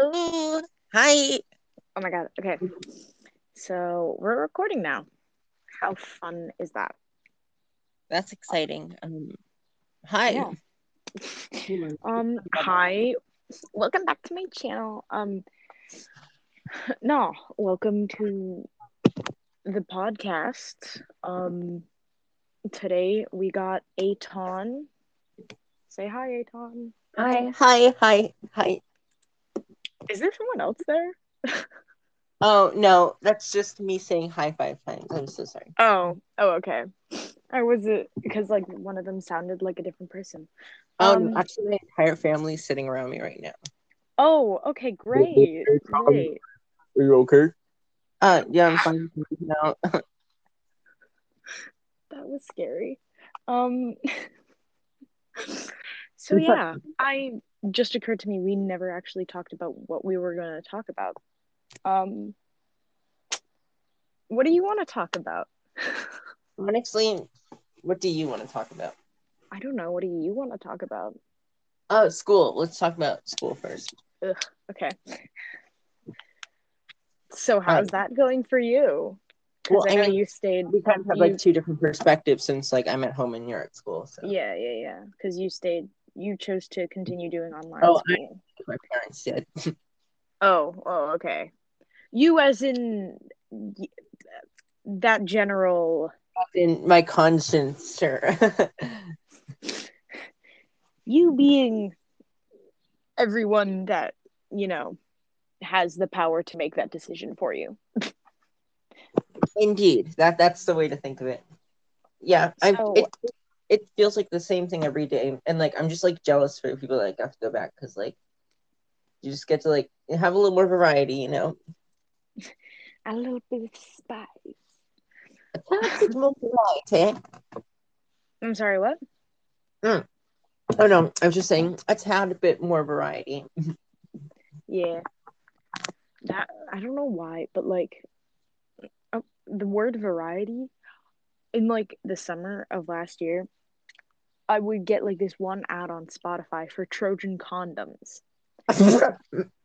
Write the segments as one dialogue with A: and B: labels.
A: Ooh, hi.
B: Oh my god. Okay. So we're recording now. How fun is that?
A: That's exciting. Um, hi.
B: Yeah. Um hi. Welcome back to my channel. Um no, welcome to the podcast. Um today we got Aton. Say hi, Aton.
A: Hi. Hi. Hi. Hi.
B: Is there someone else there?
A: Oh no, that's just me saying hi five times. I'm so sorry.
B: Oh, oh, okay. I was it because like one of them sounded like a different person.
A: Oh,
B: Um,
A: no, actually, my entire family's sitting around me right now.
B: Oh, okay, great, great.
C: Are you okay?
A: Uh, yeah, I'm fine now.
B: That was scary. Um, so yeah, I just occurred to me we never actually talked about what we were going to talk about. Um, what do you want to talk about?
A: Honestly, what do you want to talk about?
B: I don't know. What do you want to talk about?
A: Oh, school. Let's talk about school first.
B: Okay. So how's that going for you? Because
A: Well,
B: I
A: I
B: know
A: mean,
B: you stayed.
A: We kind of have
B: You-
A: like two different perspectives since like I'm at home and you're at school. So
B: Yeah, yeah, yeah. Because you stayed. You chose to continue doing online
A: Oh, I- my parents did.
B: Oh, oh, okay. You as in that general
A: In my conscience, sure.
B: you being everyone that, you know, has the power to make that decision for you.
A: Indeed, that that's the way to think of it. Yeah, I
B: So-
A: it it feels like the same thing every day, and like I'm just like jealous for people that like have to go back because like you just get to like have a little more variety, you know.
B: A little bit of spice.
A: A bit more variety.
B: I'm sorry, what?
A: Oh no, I was just saying a tad bit more variety.
B: Yeah. That I don't know why, but like uh, the word variety in like the summer of last year, I would get like this one ad on Spotify for Trojan condoms.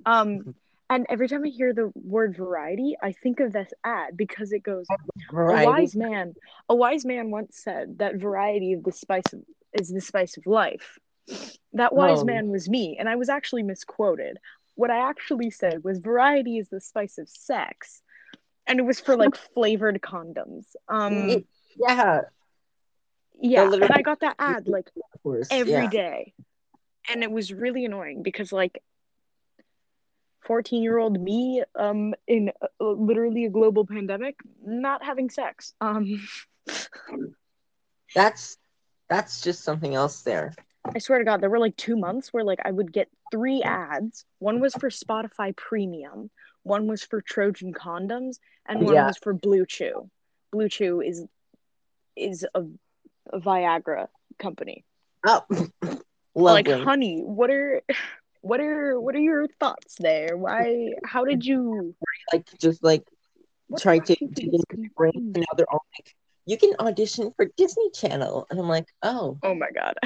B: Um and every time I hear the word variety, I think of this ad because it goes a wise man a wise man once said that variety of the spice of, is the spice of life. That wise
A: Oh.
B: man was me and i was actually misquoted. What i actually said was variety is the spice of sex. And it was for like flavored condoms. Um
A: It- yeah,
B: yeah and i got that ad like every
A: yeah.
B: day, and it was really annoying because like 14 year old me um in uh, literally a global pandemic not having sex um
A: That's that's just something else there.
B: I swear to God, there were like two months where like I would get three ads. One was for Spotify Premium, one was for Trojan condoms, and one
A: Yeah.
B: was for Blue Chew. Blue Chew is is a Viagra company.
A: Oh.
B: Like, honey, what are what are what are your thoughts there? Why? How did you?
A: like just like
B: what
A: try to into brain and now they're all like you can audition for disney channel and i'm like oh
B: Oh my God,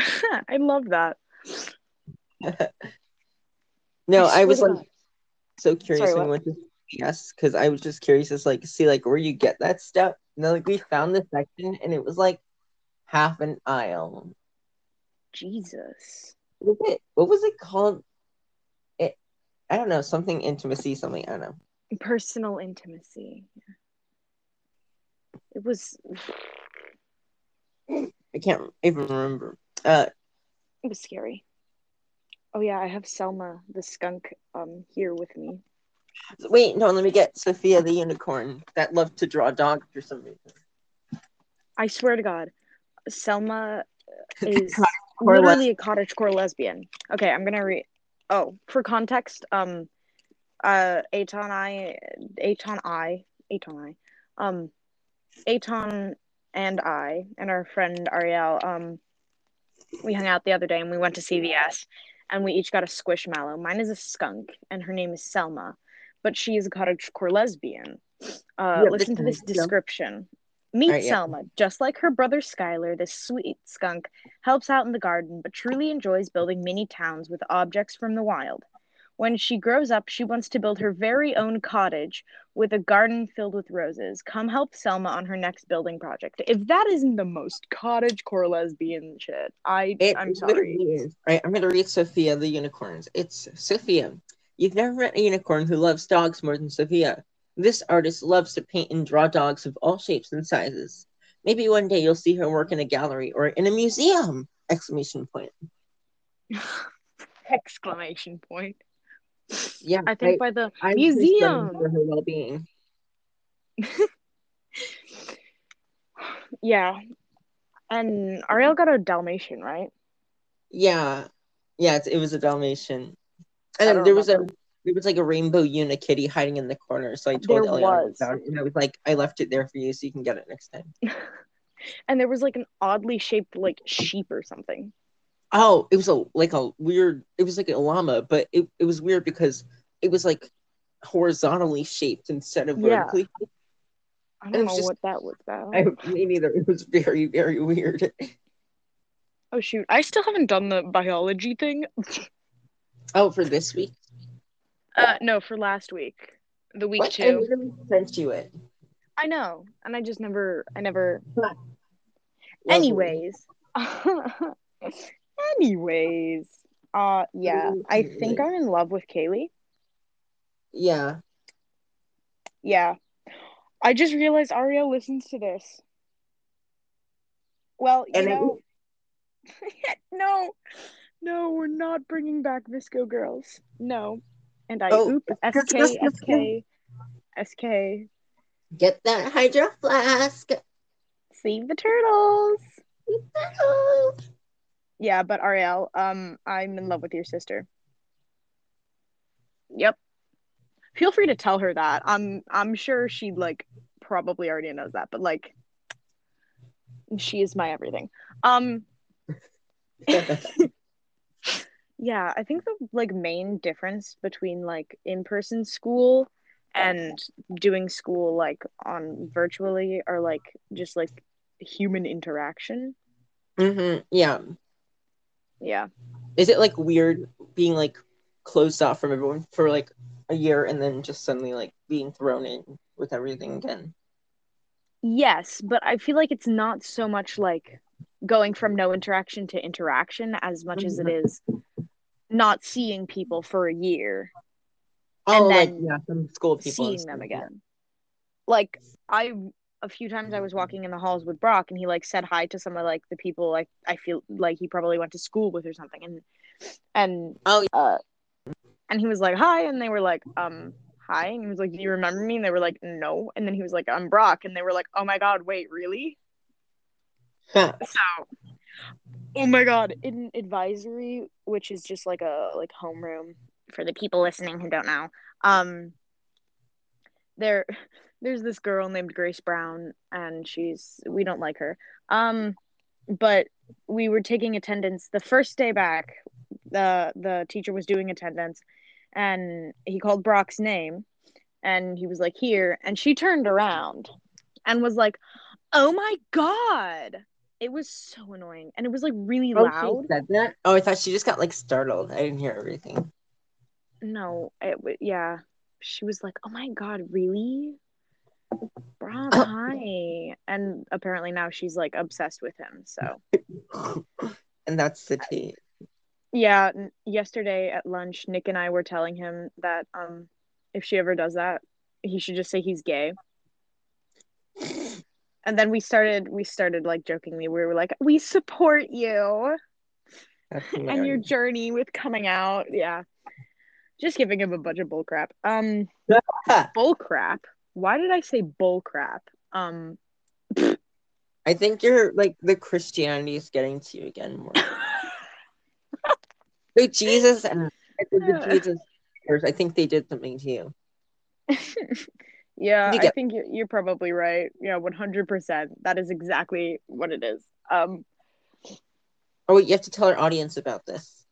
B: I love that.
A: no
B: I
A: i, was like so curious
B: Sorry,
A: when we went to yes because i was just curious to like see like where you get that stuff and then like we found this section and it was like half an aisle
B: Jesus.
A: what was it what was it called it i don't know something intimacy something i don't know
B: personal intimacy. It was
A: i can't even remember uh
B: it was scary. Oh yeah, I have Selma the skunk um here with me.
A: wait no let me get sophia the unicorn that loved to draw dogs for some reason
B: I swear to God, Selma is literally a cottagecore lesbian. Okay, I'm gonna read. Oh, for context, um, uh, Aton I, Aton I, Aton I, um, Aton and I and our friend Ariel, um, we hung out the other day and we went to CVS, and we each got a squishmallow. Mine is a skunk, and her name is Selma, but she is a cottagecore lesbian. Uh,
A: Yeah,
B: listen to
A: this
B: description. Meet
A: yeah.
B: Selma. Just like her brother Skylar, this sweet skunk helps out in the garden, but truly enjoys building mini towns with objects from the wild. When she grows up, she wants to build her very own cottage with a garden filled with roses. Come help Selma on her next building project. If that isn't the most cottage core lesbian shit, I
A: It
B: I'm sorry.
A: is. Right, I'm gonna read Sophia the unicorns. It's Sophia. You've never met a unicorn who loves dogs more than Sophia. This artist loves to paint and draw dogs of all shapes and sizes. Maybe one day you'll see her work in a gallery or in a museum! Exclamation point.
B: Exclamation point.
A: Yeah,
B: I think by the
A: I'm
B: museum.
A: for her well-being.
B: Yeah. And Ariel got a Dalmatian, right?
A: Yeah, yeah, it's, it was a Dalmatian, and there was a. there was like a rainbow unikitty hiding in the corner. So I told
B: There
A: Eliana
B: was.
A: about it, and I was like, I left it there for you, so you can get it next time.
B: And there was like an oddly shaped like sheep or something.
A: Oh, it was a like a weird. It was like a llama, but it, it was weird because it was like horizontally shaped instead of
B: Yeah.
A: vertically.
B: I don't know
A: just-
B: what that was about.
A: I, me neither. It was very very weird.
B: Oh shoot, I still haven't done the biology thing.
A: Oh, for this week.
B: Uh no, for last week. The week
A: What? I
B: two.
A: literally sent you it.
B: I know. And I just never I never
A: Lovely.
B: anyways. anyways. Uh yeah. I think I'm in love with Kaylee.
A: Yeah.
B: Yeah. I just realized Ariel listens to this. Well, you
A: And it-
B: know, no, no, we're not bringing back VSCO Girls. No. And I
A: Oh,
B: oop
A: yes,
B: SK
A: yes, yes,
B: SK SK.
A: Get that hydro flask.
B: Save the turtles. Yeah, but Ariel, um, I'm in love with your sister. Yep. Feel free to tell her that. I'm I'm sure she like probably already knows that, but like she is my everything. Um yeah, I think the like main difference between like in-person school and doing school like on virtually are like just like human interaction.
A: hmm Yeah.
B: Yeah.
A: Is it like weird being like closed off from everyone for like a year and then just suddenly like being thrown in with everything again?
B: Yes, but I feel like it's not so much like going from no interaction to interaction as much as it is not seeing people for a year,
A: Oh, like
B: then
A: yeah, some school people. and
B: seeing them again. Like I a few times I was walking in the halls with Brock and he like said hi to some of like the people like I feel like he probably went to school with or something and and
A: Oh,
B: uh and he was like hi and they were like um hi and he was like do you remember me and they were like no and then he was like I'm Brock and they were like oh my god wait really
A: yeah.
B: so oh my god in advisory which is just like a like homeroom for the people listening who don't know um there there's this girl named grace brown and she's we don't like her. Um but we were taking attendance the first day back the the teacher was doing attendance and he called brock's name and he was like here and she turned around and was like oh my god it was so annoying and it was like really
A: Oh,
B: loud
A: said that. Oh, I thought she just got like startled. I didn't hear everything.
B: no it w- yeah she was like oh my god really
A: Oh.
B: hi and apparently now she's like obsessed with him so
A: and that's the tea.
B: yeah yesterday at lunch nick and i were telling him that um if she ever does that he should just say he's gay and then we started we started like jokingly we were like we support you and your journey with coming out yeah just giving him a bunch of bull crap um bull crap why did i say bull crap um
A: I think you're like the Christianity is getting to you again more. the Jesus and the Jesus. I think they did something to you.
B: Yeah i think you're, you're probably right. Yeah 100% that is exactly what it is. Um
A: Oh, wait, you have to tell our audience about this.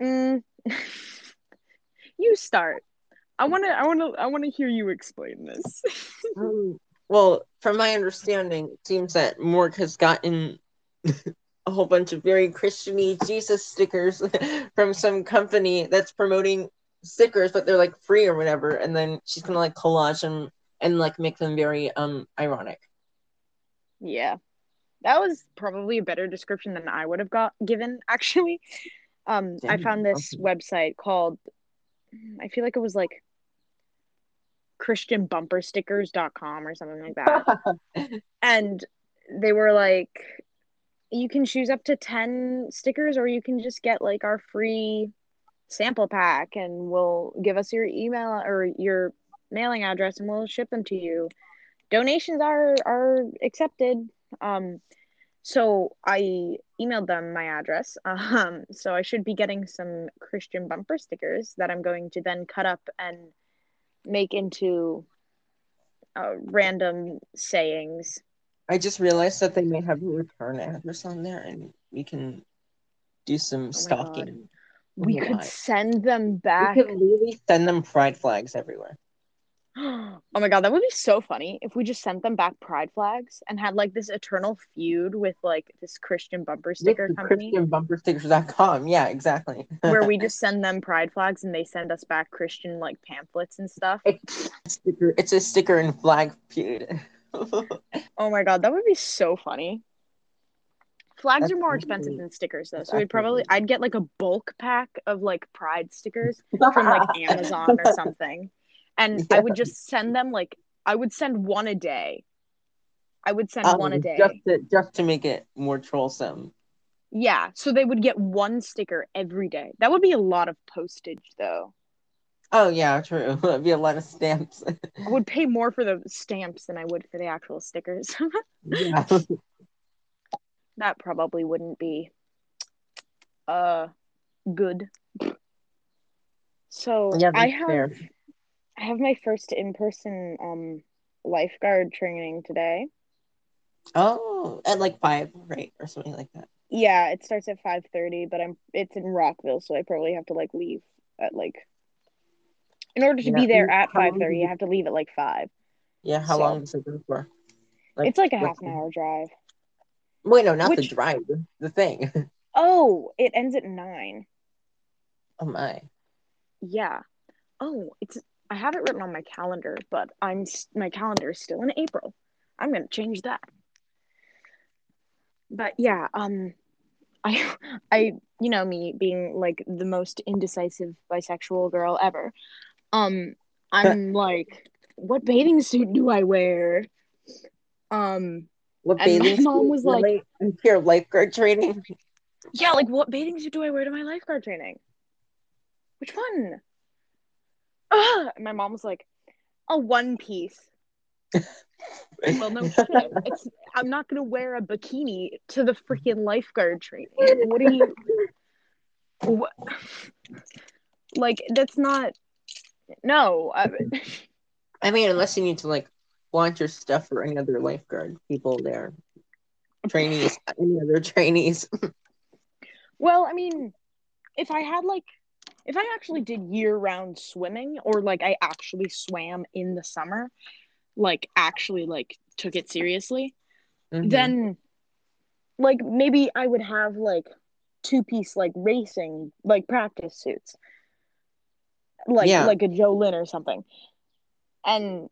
B: mm, you start. I want to i want to i want to hear you explain this.
A: Um, well, from my understanding, it seems that Morg has gotten a whole bunch of very Christiany Jesus stickers from some company that's promoting stickers, but they're like free or whatever. And then she's gonna like collage them and like make them very um ironic.
B: Yeah. That was probably a better description than I would have got given, actually. Um, I found this website called, I feel like it was like christianbumperstickers.com or something like that. and they were like, you can choose up to 10 stickers or you can just get like our free sample pack and we'll give us your email or your mailing address and we'll ship them to you. Donations are are accepted. Um, so I emailed them my address. Um, so I should be getting some Christian bumper stickers that I'm going to then cut up and make into uh, random sayings.
A: I just realized that they may have a return address on there, and we can do some
B: Oh my God. We could send them back.
A: We could literally send them pride flags everywhere.
B: oh my god, that would be so funny if we just sent them back pride flags and had like this eternal feud with like this Christian bumper
A: With
B: sticker
A: the
B: company
A: ChristianBumperStickers.com. Yeah, exactly.
B: where we just send them pride flags and they send us back Christian like pamphlets and stuff.
A: it's, a sticker, it's a sticker and flag feud.
B: Oh my god, that would be so funny. Flags
A: That's
B: are more expensive than stickers though, so we'd probably I'd get like a bulk pack of like pride stickers from like Amazon or something. And I would just send them like I would send one a day. I would send
A: Um,
B: one a day.
A: Just to, just to make it more trollsome.
B: Yeah, so they would get one sticker every day. That would be a lot of postage though.
A: Oh, yeah, true. That'd be a lot of stamps.
B: I would pay more for the stamps than I would for the actual stickers.
A: yeah.
B: That probably wouldn't be uh good. So
A: yeah,
B: I have
A: fair.
B: I have my first in-person um lifeguard training today.
A: Oh, at like five, right? Or something like that.
B: Yeah, it starts at 5:30, but I'm it's in Rockville, so I probably have to like leave at like in order to
A: Yeah,
B: be there at 5:30, you
A: you-
B: have to leave at like 5.
A: Yeah, how
B: So-
A: long does it go for?
B: it's like a half an hour drive.
A: Wait, no, not the drive. The, thing.
B: Oh, it ends at 9.
A: oh my.
B: Yeah. Oh, it's I have it written on my calendar, but I'm my calendar is still in April. I'm gonna change that. But yeah, um, I I you know me being like the most indecisive bisexual girl ever. Um, I'm like, what bathing suit do I wear? Um,
A: What
B: And my mom was like-
A: your lifeguard training?
B: yeah, like what bathing suit do I wear to my lifeguard training? Which one? Ugh! And my mom was like, a one piece. Well, no shit. It's, I'm not gonna wear a bikini to the freaking lifeguard training. What are you? What? Like that's not. No. I,
A: I mean, unless you need to like launch your stuff for any other lifeguard people there, trainees, any other trainees.
B: well, I mean, if I had like, if I actually did year-round swimming, or like I actually swam in the summer, like actually like took it seriously,
A: Mhm.
B: then like maybe I would have like two piece like racing like practice suits. Like
A: Yeah.
B: like a Jolyn or something. And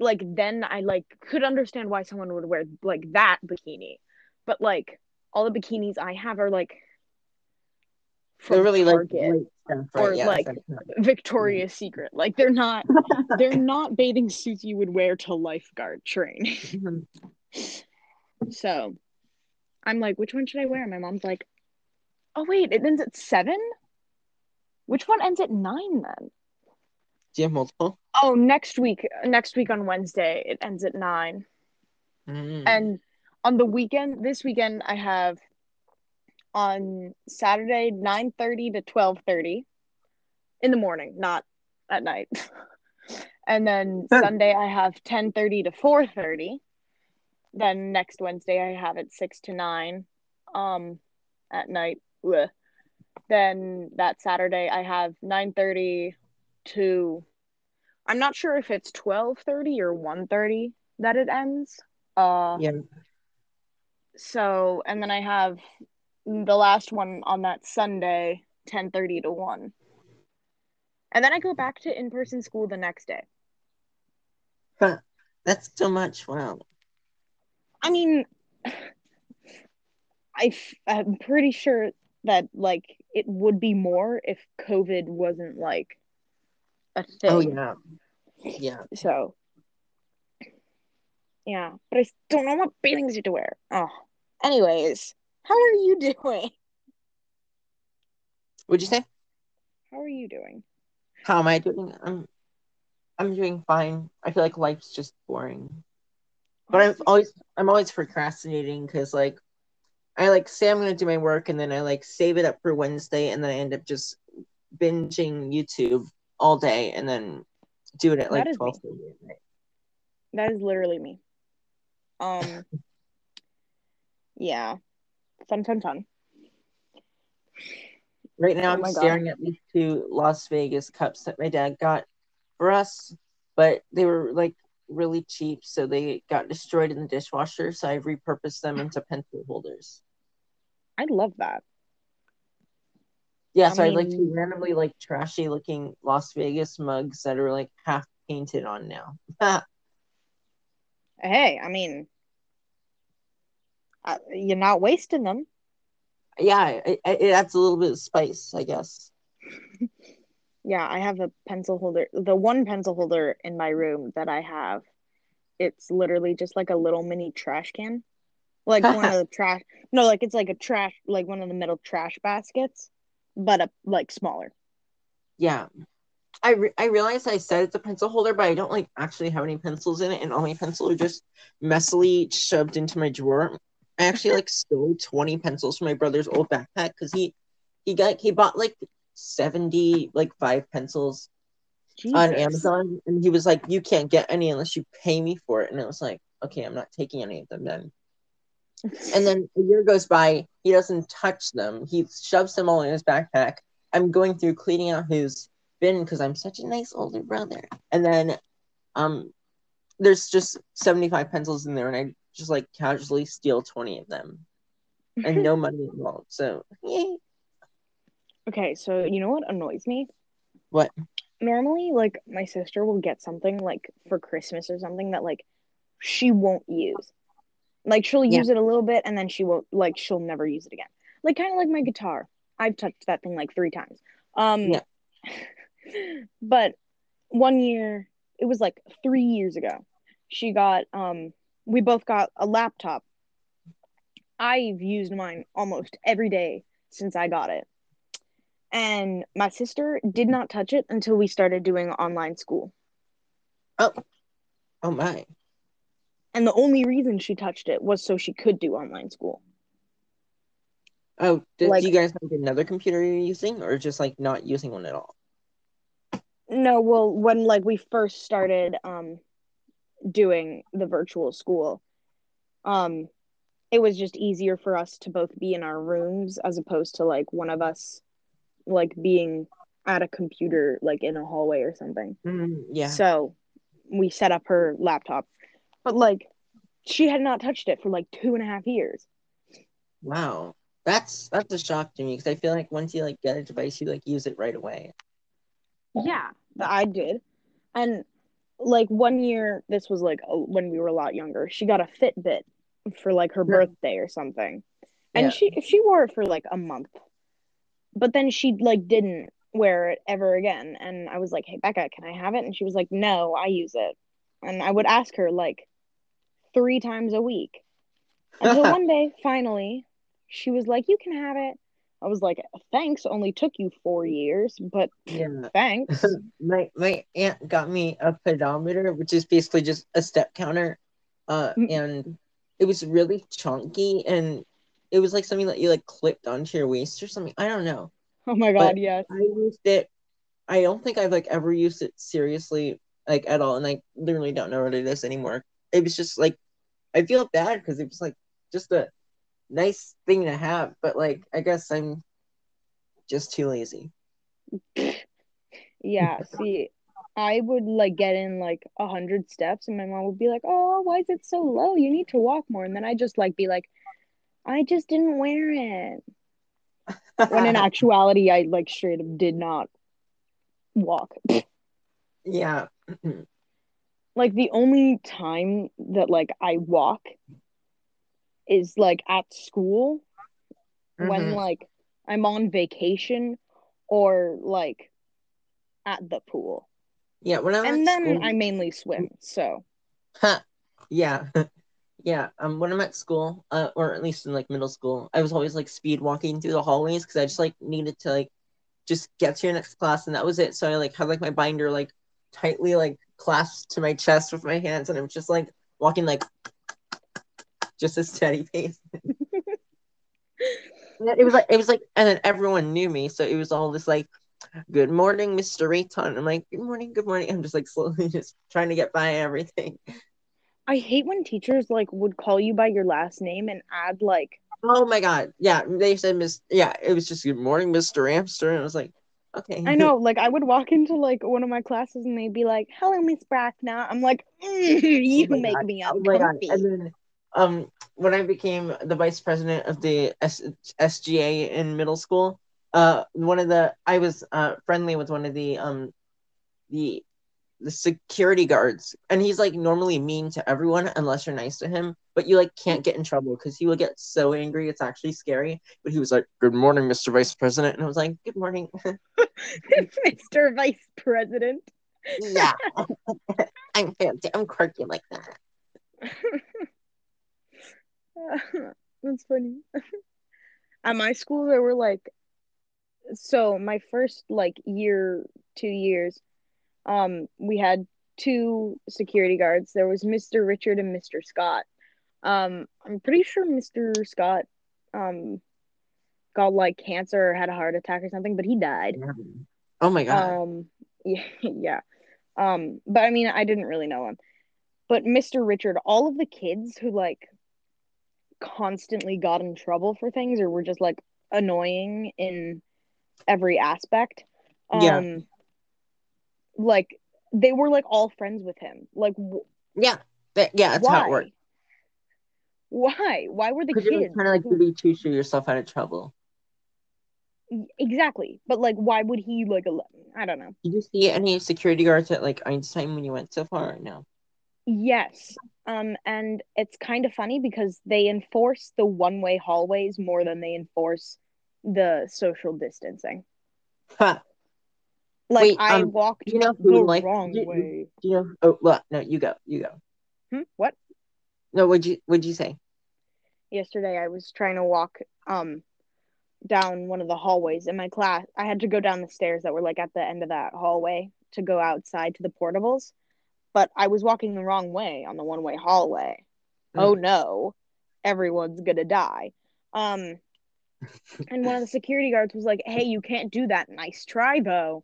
B: like then I like could understand why someone would wear like that bikini. But like all the bikinis I have are like
A: they're really like
B: Target,
A: light stuff,
B: or.
A: Yeah,
B: like, Victoria's Secret. Like they're not they're not bathing suits you would wear to lifeguard train.
A: Mhm.
B: So I'm like, which one should I wear? My mom's like, oh wait, it ends at seven? Which one ends at nine then?
A: Do you have multiple?
B: Oh, next week, next week on Wednesday, it ends at nine.
A: Mm.
B: And on the weekend, this weekend, I have on Saturday, 9.30 to 12.30 in the morning, not at night. and then
A: Huh.
B: Sunday, I have 10.30 to 4.30. Then next Wednesday, I have it 6 to 9 um, at night. Blech. Then that Saturday, I have 9.30 to... I'm not sure if it's 12.30 or 1.30 that it ends. Uh,
A: yeah,
B: So, and then I have the last one on that Sunday, 10:30 to 1. And then I go back to in-person school the next day.
A: Huh. That's so much. Wow.
B: I mean, I I'm pretty sure that like it would be more if COVID wasn't like a oh, thing.
A: Oh yeah. Yeah.
B: So yeah, but I don't know what bathing suit to wear. Oh, anyways, how are you doing?
A: What'd you say?
B: How are you doing?
A: How am I doing? I'm I'm doing fine. I feel like life's just boring. But I'm always I'm always procrastinating because like I like say I'm gonna do my work and then I like save it up for Wednesday and then I end up just binging YouTube all day and then do it at like twelve thirty at night.
B: That is literally me. Um yeah. Fun fun fun.
A: Right now
B: Oh
A: I'm
B: my God.
A: staring at these two Las Vegas cups that my dad got for us, but they were like really cheap, so they got destroyed in the dishwasher. So I've repurposed them into pencil holders.
B: I love that.
A: Yeah,
B: I
A: so I like two randomly like trashy looking Las Vegas mugs that are like half painted on now.
B: Hey, I mean uh, you're not wasting them.
A: yeah, it, it adds a little bit of spice, I guess.
B: Yeah, I have a pencil holder. The one pencil holder in my room that I have, it's literally just like a little mini trash can. Like one of the trash. No, like it's like a trash, like one of the metal trash baskets, but a like smaller.
A: Yeah. I, re- I realized I said it's a pencil holder, but I don't like actually have any pencils in it, and all my pencils are just messily shoved into my drawer. I actually like stole 20 pencils from my brother's old backpack because he he got he bought like 70 like five pencils on Amazon, and he was like, "You can't get any unless you pay me for it." And I was like, "Okay, I'm not taking any of them then." And then a year goes by, he doesn't touch them. He shoves them all in his backpack. I'm going through cleaning out his bin because I'm such a nice older brother. And then, um, there's just 75 pencils in there, and I just like casually steal 20 of them, and no money involved. So, yay.
B: Okay, so you know what annoys me?
A: What?
B: Normally, like my sister will get something like for Christmas or something that like she won't use. Like she'll
A: Yeah.
B: use it a little bit and then she won't like she'll never use it again. Like kind of like my guitar. I've touched that thing like 3 times. Um
A: Yeah.
B: but one year, it was like 3 years ago. She got um we both got a laptop. I've used mine almost every day since I got it. And my sister did not touch it until we started doing online school.
A: Oh. Oh my.
B: And the only reason she touched it was so she could do online school.
A: Oh, do,
B: Like-
A: you guys have another computer you're using, or just like not using one at all?
B: No, well, when like we first started um doing the virtual school, um it was just easier for us to both be in our rooms as opposed to like one of us like being at a computer like in a hallway or something.
A: Mm, yeah.
B: So we set up her laptop. But like she had not touched it for like two and a half years.
A: Wow. That's that's a shock to me because I feel like once you like get a device, you like use it right away.
B: Yeah, I did. And like one year, this was like a, when we were a lot younger, she got a Fitbit for like her birthday or something. And
A: Yeah.
B: she she wore it for like a month. But then she like didn't wear it ever again. And I was like, "Hey Becca, can I have it?" And she was like, "No, I use it." And I would ask her like 3 times a week. Until one day, finally, she was like, "You can have it." I was like, "Thanks, only took you 4 years, but
A: Yeah.
B: thanks."
A: my my aunt got me a pedometer, which is basically just a step counter. Uh, and it was really chunky and it was like something that you like clipped onto your waist or something. I don't know.
B: Oh my
A: But-
B: god, yes.
A: I used it. I don't think I've like ever used it seriously, like at all, and I literally don't know what it is anymore. It was just like I feel bad because it was like just a nice thing to have, but like I guess I'm just too lazy.
B: Yeah, see, I would like get in like a hundred steps, and my mom would be like, "Oh, why is it so low? You need to walk more." And then I just like be like, I just didn't wear it. When in actuality, I like straight up did not walk.
A: yeah.
B: like the only time that like I walk is like at school when
A: Mhm.
B: like I'm on vacation or like at the pool.
A: Yeah, when I'm
B: And
A: at
B: then
A: school,
B: I mainly swim. So
A: Huh. Yeah. Yeah. Um when I'm at school, uh, or at least in like middle school, I was always like speed walking through the hallways because I just like needed to like just get to your next class and that was it. So I like had like my binder like tightly like clasped to my chest with my hands and I'm just like walking like just a steady pace. It was like it was like and then everyone knew me, so it was all this like Good morning, Mr. Rayton. I'm like, good morning, good morning. I'm just like slowly just trying to get by everything.
B: I hate when teachers like would call you by your last name and add like
A: Oh my god. Yeah, they said Miss yeah, it was just good morning, Mr. Amster. And I was like, okay.
B: I know, like I would walk into like one of my classes and they'd be like, "Hello, Miss Bracknell." I'm like, mm, "You
A: my
B: make
A: God.
B: me
A: Oh god. then um when I became the vice president of the S- SGA in middle school, uh one of the I was uh friendly with one of the um the the security guards and he's like normally mean to everyone unless you're nice to him but you like can't get in trouble because he will get so angry it's actually scary but he was like good morning mr vice president and i was like good morning
B: Mr. Vice President.
A: yeah i'm fancy i'm quirky like that
B: That's funny. At my school, there were like, so my first like year, two years, um, we had two security guards. There was Mr. Richard and Mr. Scott. Um, I'm pretty sure Mr. Scott, um, got like cancer or had a heart attack or something, but he died.
A: oh my god
B: Um, yeah, yeah. Um, but I mean, I didn't really know him. But Mr. Richard, all of the kids who like constantly got in trouble for things or were just like annoying in every aspect, um,
A: Yeah.
B: Like they were like all friends with him. Like, wh-
A: yeah that, yeah that's
B: why?
A: how it works
B: Why? Why were the kids
A: kind of like
B: who-
A: really teach yourself out of trouble
B: exactly? But like, why would he like? I don't know.
A: did you see any security guards at like einstein when you went so far no
B: Yes. Um, and it's kind of funny because they enforce the one-way hallways more than they enforce the social distancing.
A: Ha.
B: Like
A: Wait,
B: I
A: um,
B: walked
A: you know
B: the
A: like
B: wrong
A: do,
B: way.
A: do you know oh well, no you go you go
B: Hmm? What?
A: no what'd you what'd you say
B: Yesterday I was trying to walk um down one of the hallways in my class. I had to go down the stairs that were like at the end of that hallway to go outside to the portables. But I was walking the wrong way on the one-way hallway.
A: Hmm.
B: oh no, everyone's gonna die. Um, and one of the security guards was like, "Hey, you can't do that. Nice try, though."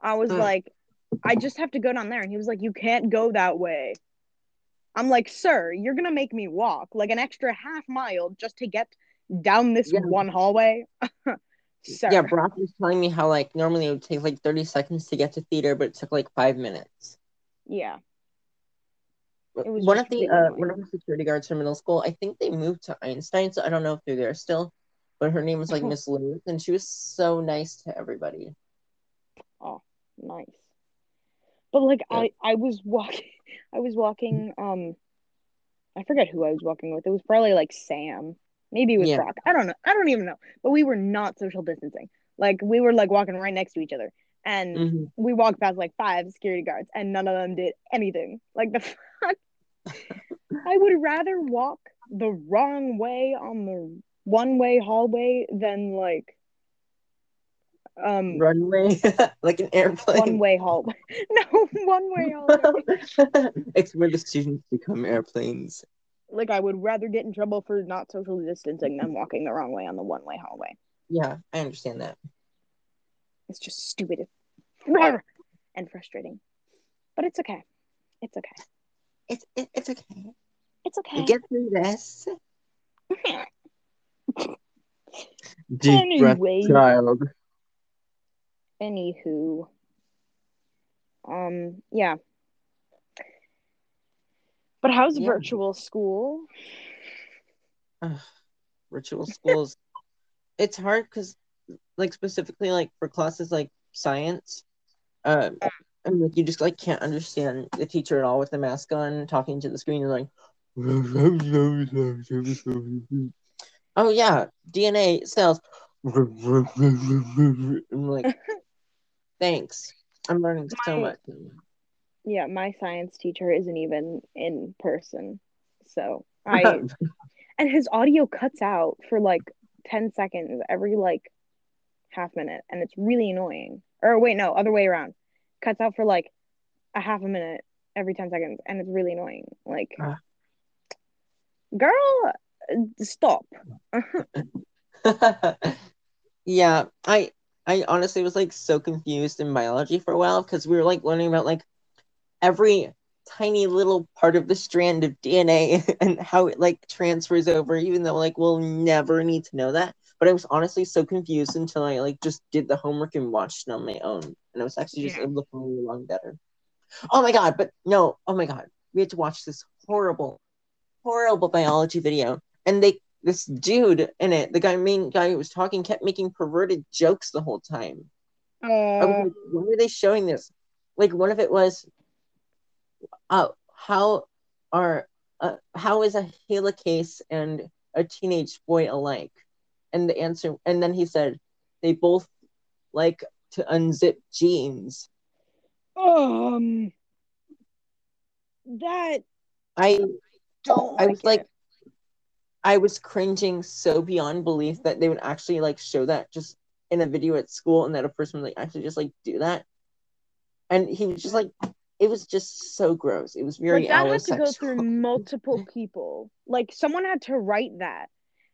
B: I was like, "I just have to go down there," and he was like, "You can't go that way." I'm like, "Sir, you're gonna make me walk like an extra half mile just to get down this
A: Yeah.
B: one hallway." Sir,
A: Yeah, Brock was telling me how like normally it would take like 30 seconds to get to theater, but it took like five minutes.
B: yeah,
A: One of the uh, one of the security guards from middle school, I think they moved to Einstein, so I don't know if they're there still. But her name was like Miss Lou, and she was so nice to everybody.
B: Nice. But like
A: Yeah.
B: I I was walking I was walking um I forget who I was walking with. It was probably like Sam. Maybe it was
A: Yeah.
B: Brock. I don't know. I don't even know. But we were not social distancing. Like we were like walking right next to each other. And
A: Mhm.
B: we walked past like five security guards and none of them did anything. Like the fuck I would rather walk the wrong way on the one way hallway than like um
A: Runway, like an airplane.
B: one way hallway. no, one way hallway.
A: it's where the students become airplanes.
B: like I would rather get in trouble for not social distancing than walking the wrong way on the one way hallway.
A: Yeah, I understand that.
B: It's just stupid and frustrating. But it's okay. It's okay.
A: It's it, it's okay.
B: It's okay.
A: get through this. Deep breath, child.
B: Anywho. Um, yeah. But how's
A: Yeah.
B: virtual school?
A: Ugh, virtual schools. it's hard because, like, specifically, like for classes like science, um, and like you just like can't understand the teacher at all with the mask on, talking to the screen, and like, oh yeah, DNA cells. I'm like, thanks. I'm learning so much.
B: Yeah, my science teacher isn't even in person. So I and his audio cuts out for like 10 seconds every like half minute and it's really annoying. Or wait, no, other way around. Cuts out for like a half a minute every 10 seconds and it's really annoying. Like
A: Ah.
B: girl, stop.
A: yeah, I I honestly was like so confused in biology for a while because we were like learning about like every tiny little part of the strand of DNA and how it like transfers over, even though like we'll never need to know that. But I was honestly so confused until I like just did the homework and watched it on my own. And I was actually just
B: Yeah.
A: able to follow along better. Oh my god, but no, oh my god. We had to watch this horrible, horrible biology video. And they this dude in it, the guy main guy who was talking kept making perverted jokes the whole time.
B: Uh,
A: like, when were they showing this? Like one of it was, uh, how are uh, how is a helicase and a teenage boy alike? And the answer, and then he said, they both like to unzip jeans.
B: um that
A: I
B: don't
A: I
B: like
A: was like. I was cringing so beyond belief that they would actually like show that just in a video at school and that a person would like actually just like do that. And he was just like, it was just so gross. It was very
B: But that had to go through multiple people. Like someone had to write that,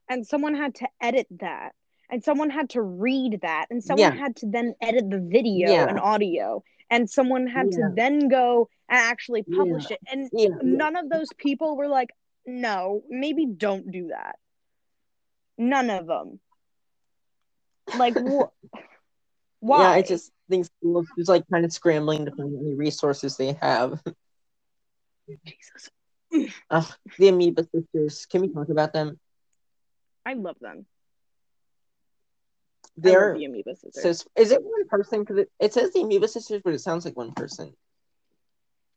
B: and someone had to edit that, and someone had to read that, and someone
A: Yeah.
B: had to then edit the video
A: Yeah.
B: and audio, and someone had
A: Yeah.
B: to then go and actually publish it. And none of those people were like, no, maybe don't do that. None of them. Like, wh- why?
A: yeah. I just think schools just like kind of scrambling to find any resources they have.
B: Jesus.
A: Ugh, the Amoeba Sisters. Can we talk about them?
B: I love them.
A: They're
B: the Amoeba Sisters.
A: Is it one person? Because it, it says the Amoeba Sisters, but it sounds like one person.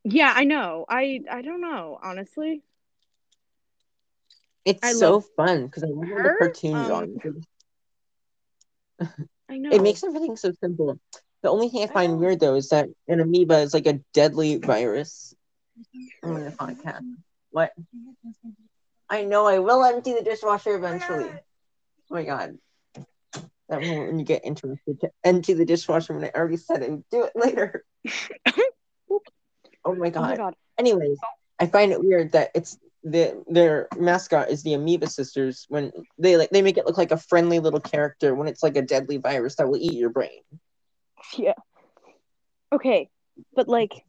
B: Yeah, I know. I I don't know, honestly.
A: It's
B: I
A: so fun because I love the
B: her,
A: cartoon
B: um,
A: drawings.
B: I know.
A: It makes everything so simple. The only thing I
B: I
A: find
B: know.
A: weird though is that an amoeba is like a deadly virus. I'm gonna podcast. What? I know I will empty the dishwasher eventually. Oh my god. That moment when you get interested to empty the dishwasher when I already said I would do it later. oh my god.
B: Oh my
A: god. Anyways, I find it weird that it's the their mascot is the Amoeba Sisters when they like they make it look like a friendly little character when it's like a deadly virus that will eat your brain.
B: Yeah. Okay, but like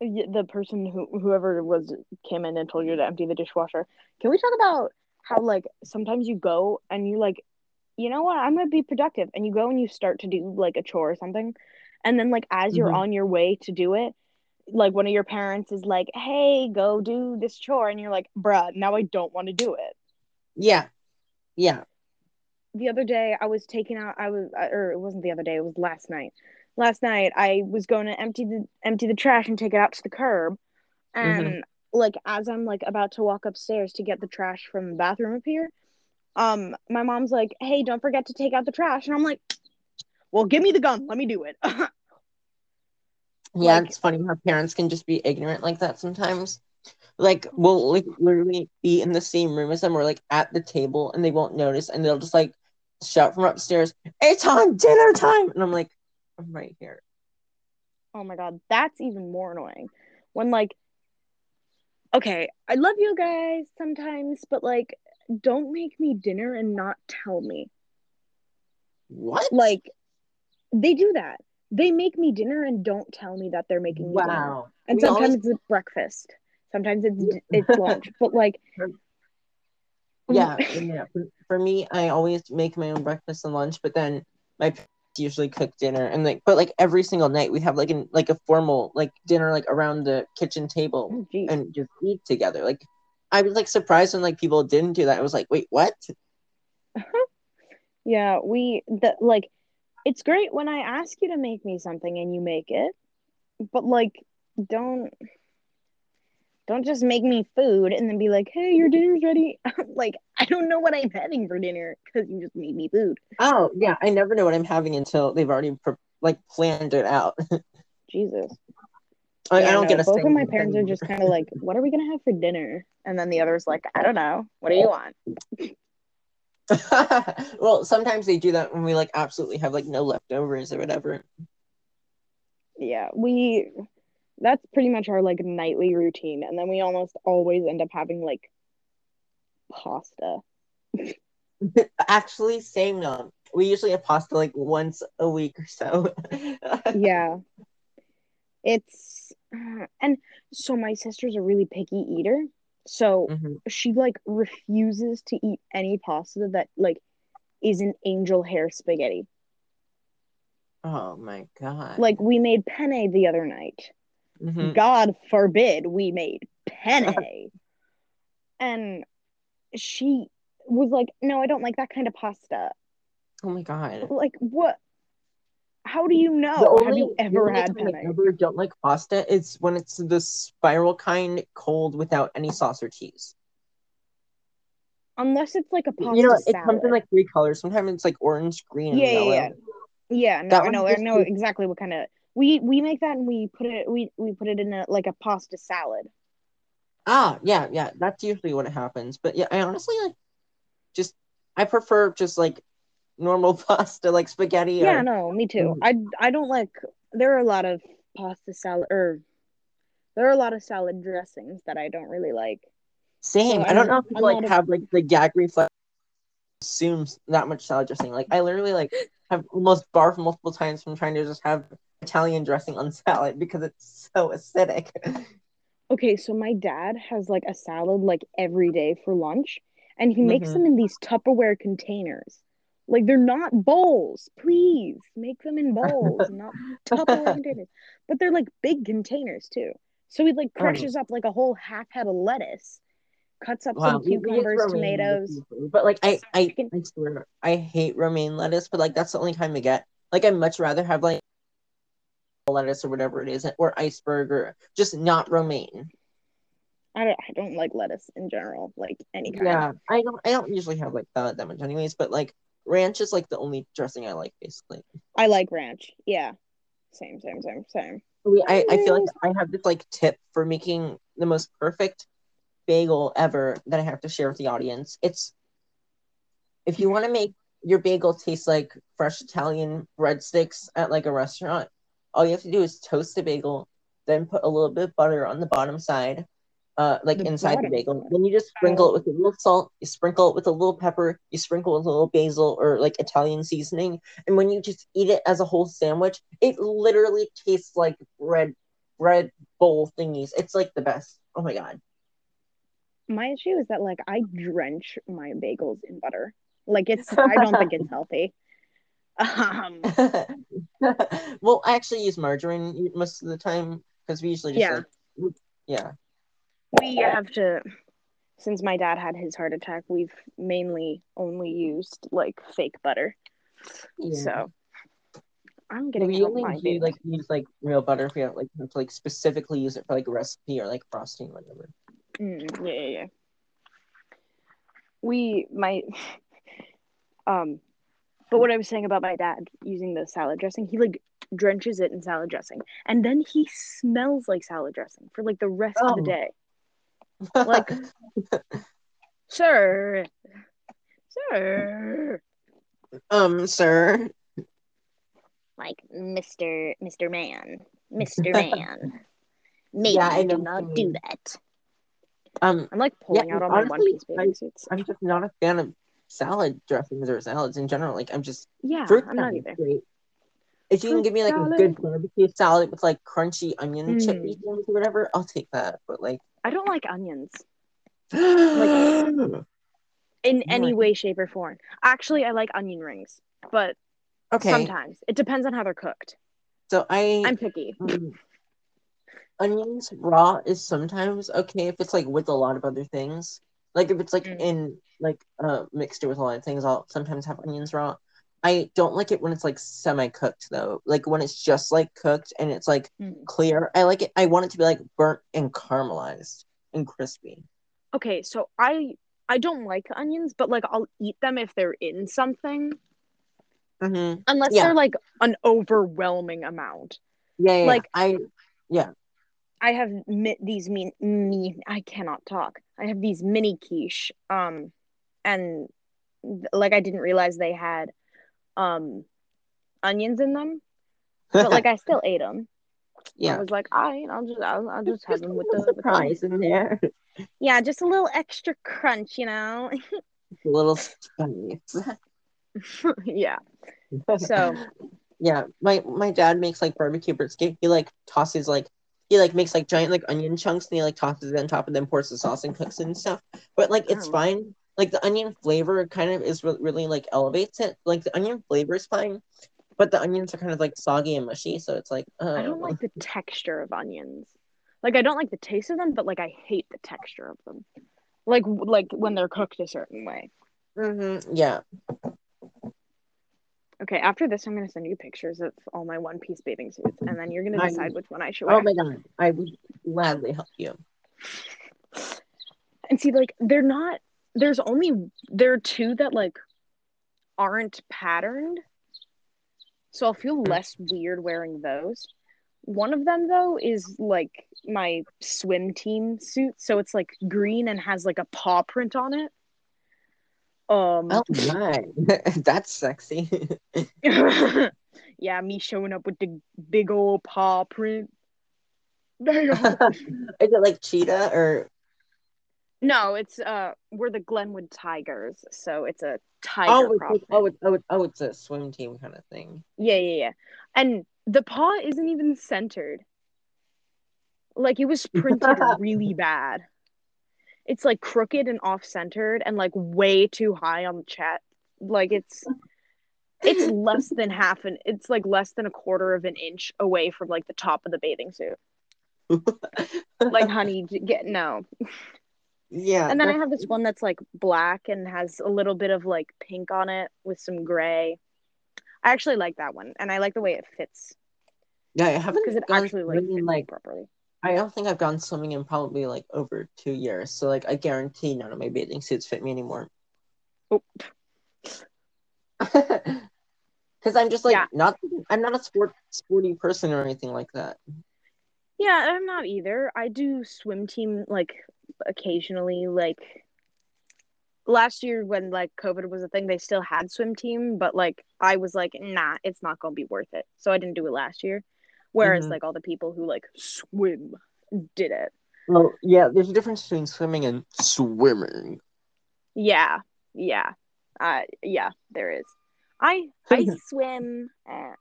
B: the person who whoever was came in and told you to empty the dishwasher. Can we talk about how like sometimes you go and you like you know what? I'm going to be productive and you go and you start to do like a chore or something and then like as you're
A: Mhm.
B: on your way to do it like one of your parents is like, "Hey, go do this chore." And you're like, "Bruh, now I don't want to do it."
A: Yeah. Yeah.
B: the other day I was taking out I was or it wasn't the other day it was last night last night I was going to empty the empty the trash and take it out to the curb and like as I'm like about to walk upstairs to get the trash from the bathroom up here um my mom's like hey don't forget to take out the trash and I'm like well give me the gun let me do it
A: Yeah,
B: Like-
A: it's funny how parents can just be ignorant like that sometimes. Like we'll like literally be in the same room as them or like at the table and they won't notice and they'll just like shout from upstairs, It's on dinner time and I'm like, I'm right here.
B: oh my god that's even more annoying when like okay I love you guys sometimes but like don't make me dinner and not tell me
A: What?
B: like they do that they make me dinner and don't tell me that they're making me dinner
A: wow.
B: and
A: We
B: sometimes
A: always-
B: it's breakfast sometimes it's it's lunch but like
A: yeah, yeah. For, for me, I always make my own breakfast and lunch, but then my parents usually cook dinner and like but like every single night we have like an like a formal like dinner like around the kitchen table
B: oh,
A: and just eat together. Like I was like surprised when like people didn't do that. I was like, wait, what?
B: Yeah, we the like it's great when I ask you to make me something and you make it, but like don't don't just make me food and then be like, "Hey, your dinner's ready." like I don't know what I'm having for dinner because you just made me food.
A: Oh yeah, I never know what I'm having until they've already like planned it out.
B: Jesus.
A: I,
B: Yeah,
A: I don't
B: no,
A: get a
B: both of my parents are just kind of like, "What are we gonna have for dinner?" And then the other's like, "I don't know. What do you want?"
A: well, sometimes they do that when we like absolutely have like no leftovers or whatever.
B: Yeah, we that's pretty much our like nightly routine, and then we almost always end up having like pasta.
A: Actually, same no. We usually have pasta like once a week or so.
B: Yeah. It's and so my sister's a really picky eater. So
A: Mhm.
B: she like refuses to eat any pasta that like isn't angel hair spaghetti.
A: Oh my god.
B: Like we made penne the other night.
A: Mhm.
B: God forbid we made penne. and she was like, "No, I don't like that kind of pasta."
A: Oh my god.
B: Like what? How do you know? Have
A: only,
B: you
A: the
B: ever had
A: time I
B: penne?
A: ever don't like pasta is when it's the spiral kind, cold without any sauce or cheese.
B: Unless it's like a pasta
A: You know, it
B: salad.
A: comes in like three colors. Sometimes it's like orange, green,
B: Yeah, yeah,
A: yellow.
B: yeah. Yeah, no,
A: That
B: I know, I know exactly what kind of we we make that and we put it we we put it in a like a pasta salad.
A: Ah, yeah, yeah. That's usually what happens. But yeah, I honestly like just I prefer just like normal pasta, like spaghetti.
B: Yeah, no, me too.
A: Mm.
B: I I don't like there are a lot of pasta salad or there are a lot of salad dressings that I don't really like.
A: Same.
B: So
A: I don't know if people like
B: a-
A: have like the gag reflex assumes that much salad dressing. Like I literally like have almost barfed multiple times from trying to just have Italian dressing on salad because it's so acidic.
B: Okay, so my dad has like a salad like every day for lunch and he makes
A: Mhm.
B: them in these Tupperware containers. Like they're not bowls. Please make them in bowls, not Tupperware containers. But they're like big containers too. So he like
A: Oh.
B: crushes up like a whole half head of lettuce, cuts up
A: Wow,
B: some
A: we- we use
B: cucumbers, tomatoes.
A: But like I, I. I swear, I hate romaine lettuce. But like that's the only kind I get. Like I'd much rather have like lettuce or whatever it is, or iceberg, or just not romaine.
B: I don't I don't like lettuce in general, like any kind.
A: Yeah, I don't. I don't usually have like that that much, anyways. But like ranch is like the only dressing I like, basically.
B: I like ranch. Yeah. Same, same, same, same.
A: We, I, I feel like I have this like tip for making the most perfect bagel ever that I have to share with the audience. It's if you want to make your bagel taste like fresh Italian breadsticks at like a restaurant, all you have to do is toast the bagel, then put a little bit of butter on the bottom side, uh, like
B: The
A: inside the bagel. Then you just sprinkle it with a little salt, you sprinkle it with a little pepper, you sprinkle with a little basil or like Italian seasoning, and when you just eat it as a whole sandwich, it literally tastes like bread bread bowl thingies. It's like the best. Oh my god.
B: My issue is that like I drench my bagels in butter. Like it's I don't think it's healthy. Um
A: well, I actually use margarine most of the time because we usually just
B: Yeah.
A: like yeah.
B: We have to since my dad had his heart attack, we've mainly only used like fake butter.
A: yeah.
B: So I'm getting
A: we only
B: my
A: do like use like real butter if we don't like have to like specifically use it for like a recipe or like frosting or whatever.
B: Mm, yeah, yeah, yeah. We might um but what I was saying about my dad using the salad dressing, he like drenches it in salad dressing and then he smells like salad dressing for like the rest of the
A: Oh.
B: day. Like- Sir, sir,
A: um, sir.
B: like Mr. Mr. Man, Mr. Man. Maybe
A: Yeah, I
B: do not do that.
A: Um,
B: I'm like pulling
A: Yeah,
B: out all my One Piece bathing suits.
A: I'm just not a fan of salad dressings or salads in general. Like I'm just
B: Yeah,
A: fruit
B: I'm not either.
A: great. If you can give me like a good barbecue salad with like crunchy onion chip
B: Mm.
A: things or whatever, I'll take that. But like,
B: I don't like onions
A: like,
B: in any way, shape, or form. Actually, I like onion rings, but
A: okay.
B: sometimes it depends on how they're cooked.
A: So I,
B: I'm picky.
A: um, onions raw is sometimes okay if it's like with a lot of other things. Like if it's like
B: Mm.
A: in like uh mixture with a lot of things, I'll sometimes have onions raw. I don't like it when it's like semi cooked though. Like when it's just like cooked and it's like
B: Mm.
A: clear. I like it. I want it to be like burnt and caramelized and crispy.
B: Okay, so I I don't like onions, but like I'll eat them if they're in something,
A: Mm-hmm.
B: unless
A: Yeah.
B: they're like an overwhelming amount.
A: Yeah, yeah.
B: Like-
A: I yeah.
B: I have mi- these mean me I cannot talk. I have these mini quiche um and th- like I didn't realize they had um onions in them, but like I still ate them.
A: Yeah, I
B: was like, I I'll just I'll, I'll just have
A: Just
B: them with the, with
A: surprise in there.
B: yeah, just a little extra crunch, you know.
A: a little spice.
B: yeah. So
A: yeah, my my dad makes like barbecue brisket. He like tosses like he like makes like giant like onion chunks and he like tosses it on top and then pours the sauce and cooks it and stuff. But like it's
B: Oh.
A: fine. Like the onion flavor kind of is re- really like elevates it. Like the onion flavor is fine, but the onions are kind of like soggy and mushy, so it's like uh,
B: I don't like the texture of onions. Like I don't like the taste of them, but like I hate the texture of them. Like like when they're cooked a certain way.
A: Mhm, yeah.
B: Okay, after this I'm gonna send you pictures of all my one piece bathing suits, and then you're gonna
A: I-
B: decide which one I should wear.
A: Oh my god, I would gladly help you.
B: And see, like they're not there's only there are two that like aren't patterned. So I'll feel
A: Hmm.
B: less weird wearing those. One of them though is like my swim team suit, so it's like green and has like a paw print on it. Um
A: Oh my, that's sexy.
B: yeah, me showing up with the big old paw print.
A: Is it like cheetah or
B: no, it's uh we're the Glenwood Tigers, so it's a tiger
A: oh, it's, oh, it's, oh, it's, oh, it's a swim team kind of thing.
B: Yeah, yeah, yeah. And the paw isn't even centered. Like it was printed really bad. It's like crooked and off centered and like way too high on the chat. Like it's it's less than half an it's like less than a quarter of an inch away from like the top of the bathing suit. Like honey, get no.
A: yeah.
B: And then I have this one that's like black and has a little bit of like pink on it with some gray. I actually like that one and I like the way it fits
A: yeah, I haven't
B: because it actually like
A: like
B: properly.
A: I don't think I've gone swimming in probably like over two years. So like I guarantee none of my bathing suits fit me anymore.
B: Oh.
A: Because I'm just like
B: Yeah.
A: not I'm not a sport sporty person or anything like that.
B: Yeah, I'm not either. I do swim team like occasionally. Like last year when like COVID was a thing, they still had swim team, but like I was like, nah, it's not gonna be worth it. So I didn't do it last year. Whereas
A: Mhm.
B: like all the people who like swim did it.
A: Well, yeah, there's a difference between swimming and swimming.
B: Yeah, yeah, uh, yeah. There is. I I swim, eh.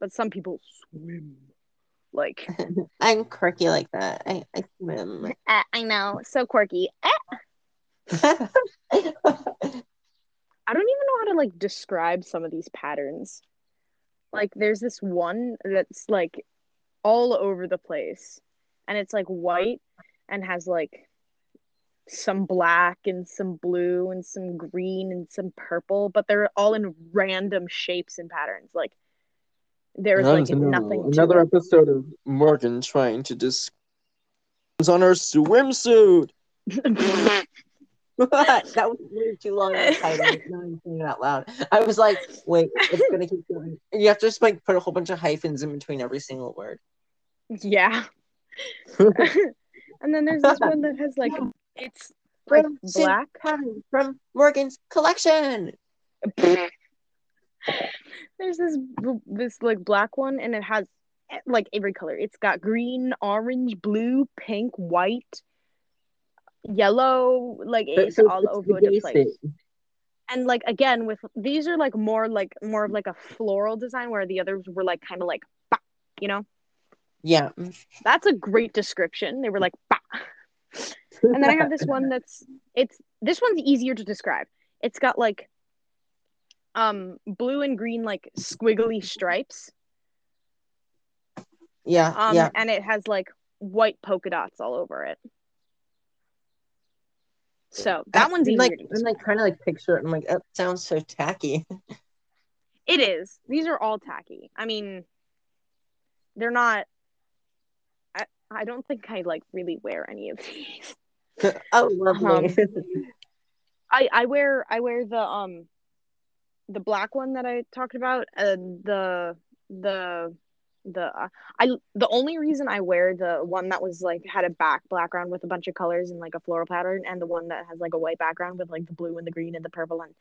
B: but some people swim. Like
A: I'm quirky like that. I, I swim.
B: eh, I know, so quirky. Eh. I don't even know how to like describe some of these patterns. Like there's this one that's like all over the place and it's like white and has like some black and some blue and some green and some purple, but they're all in random shapes and patterns. Like there's like nothing
A: Another
B: it.
A: episode of Morgan trying to dis on her swimsuit. that was way too long of a title. Now I'm saying it out loud. I was like, wait, it's gonna keep going. And you have to just like put a whole bunch of hyphens in between every single word.
B: yeah. and then there's this one that has like it's like
A: From Sin
B: black
A: from Morgan's collection.
B: There's this this like black one, and it has like every color. It's got green, orange, blue, pink, white, yellow. Like it's
A: So
B: all
A: it's
B: over
A: the
B: the place. And like again, with these are like more like more of like a floral design, where the others were like kind of like, bah, you know.
A: Yeah.
B: That's a great description. They were like, bah. and then I have this one that's it's this one's easier to describe. It's got like um blue and green like squiggly stripes
A: yeah,
B: um
A: yeah.
B: and it has like white polka dots all over it. So that one's
A: I'm
B: easier
A: like,
B: to
A: I'm like trying to like picture it. I'm like, that sounds so tacky.
B: It is. These are all tacky. I mean, they're not. I, I don't think I like really wear any of these.
A: oh, lovely.
B: Um, I I wear I wear the um the black one that I talked about and the the the uh, I the only reason I wear the one that was like had a back background with a bunch of colors and like a floral pattern and the one that has like a white background with like the blue and the green and the purple and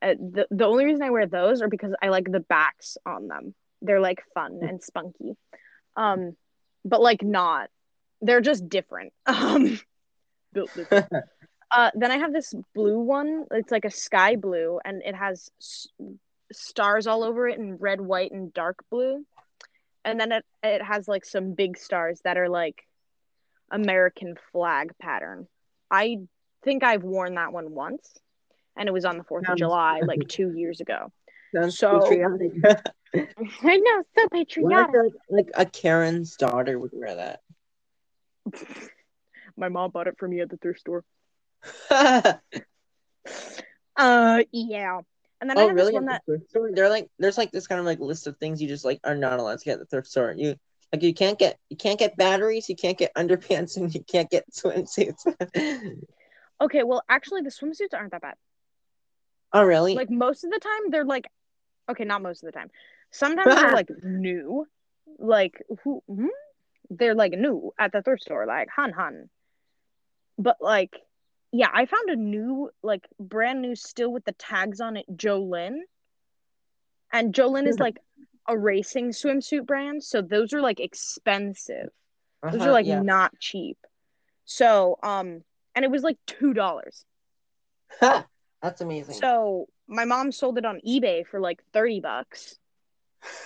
B: uh, the the only reason I wear those are because I like the backs on them. They're like fun and spunky. Um but like not. They're just different. Um built different. Uh, then I have this blue one. It's like a sky blue, and it has s- stars all over it in red, white, and dark blue. And then it it has like some big stars that are like American flag pattern. I think I've worn that one once, and it was on the Fourth of July, like two years ago.
A: Sounds
B: So-
A: patriotic.
B: I know, so patriotic.
A: like a Karen's daughter would wear that.
B: My mom bought it for me at the thrift store.
A: Oh,
B: Uh, yeah. And then I have
A: really?
B: one
A: At
B: that
A: the store? They're like, there's like this kind of like list of things you just like are not allowed to get at the thrift store. You like you can't get you can't get batteries, you can't get underpants, and you can't get swimsuits.
B: okay. Well, actually, the swimsuits aren't that bad.
A: oh, really?
B: like most of the time they're like okay not most of the time sometimes they're like new like who hmm? they're like new at the thrift store like han han but like yeah i found a new like brand new still with the tags on it jolyn and jolyn is like a racing swimsuit brand so those are like expensive those
A: Uh-huh,
B: are like
A: yeah.
B: not cheap so um and it was like two dollars
A: That's amazing.
B: so my mom sold it on ebay for like 30 bucks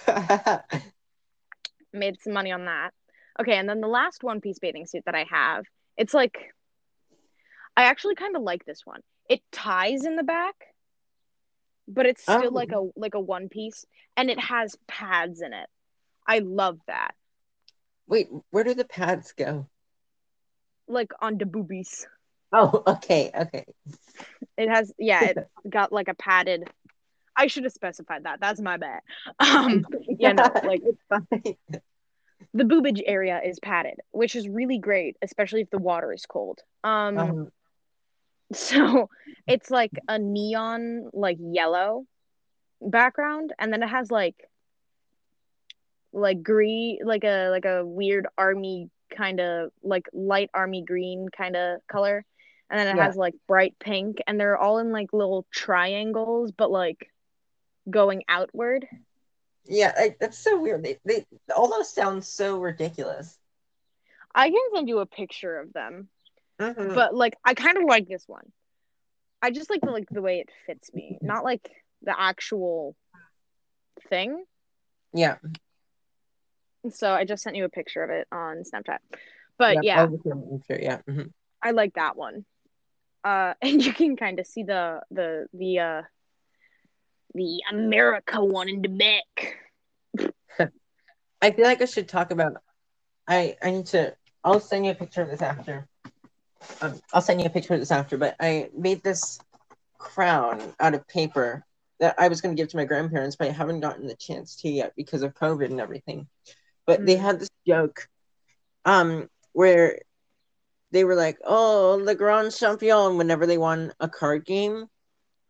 B: made some money on that. Okay, and then the last one piece bathing suit that I have, it's like I actually kind of like this one. It ties in the back, but it's still
A: Oh.
B: like a like a one piece and it has pads in it. I love that.
A: Wait, where do the pads go?
B: Like on the boobies.
A: Oh, okay, okay.
B: It has yeah, it got like a padded I should have specified that. That's my bad. Um yeah, no, like
A: it's fine.
B: the boobage area is padded, which is really great, especially if the water is cold. Um
A: Um,
B: So it's like a neon like yellow background and then it has like like green like a like a weird army kind of like light army green kind of color and then it
A: Yeah.
B: has like bright pink and they're all in like little triangles but like going outward
A: yeah, I, that's so weird. They, they all those sound so ridiculous.
B: i can send you a picture of them
A: Mhm.
B: but like I kind of like this one. I just like the like the way it fits me, not like the actual thing.
A: yeah,
B: So I just sent you a picture of it on Snapchat. But yeah,
A: I'll look at it, I'm sure, yeah. mhm.
B: I like that one. Uh, and you can kind of see the the the uh the America one in the back.
A: I feel like I should talk about. I I need to. I'll send you a picture of this after. Um, I'll send you a picture of this after. But I made this crown out of paper that I was going to give to my grandparents, but I haven't gotten the chance to yet because of COVID and everything. But they
B: Mm.
A: had this joke, um, where they were like, "Oh, Le Grand Champion!" Whenever they won a card game,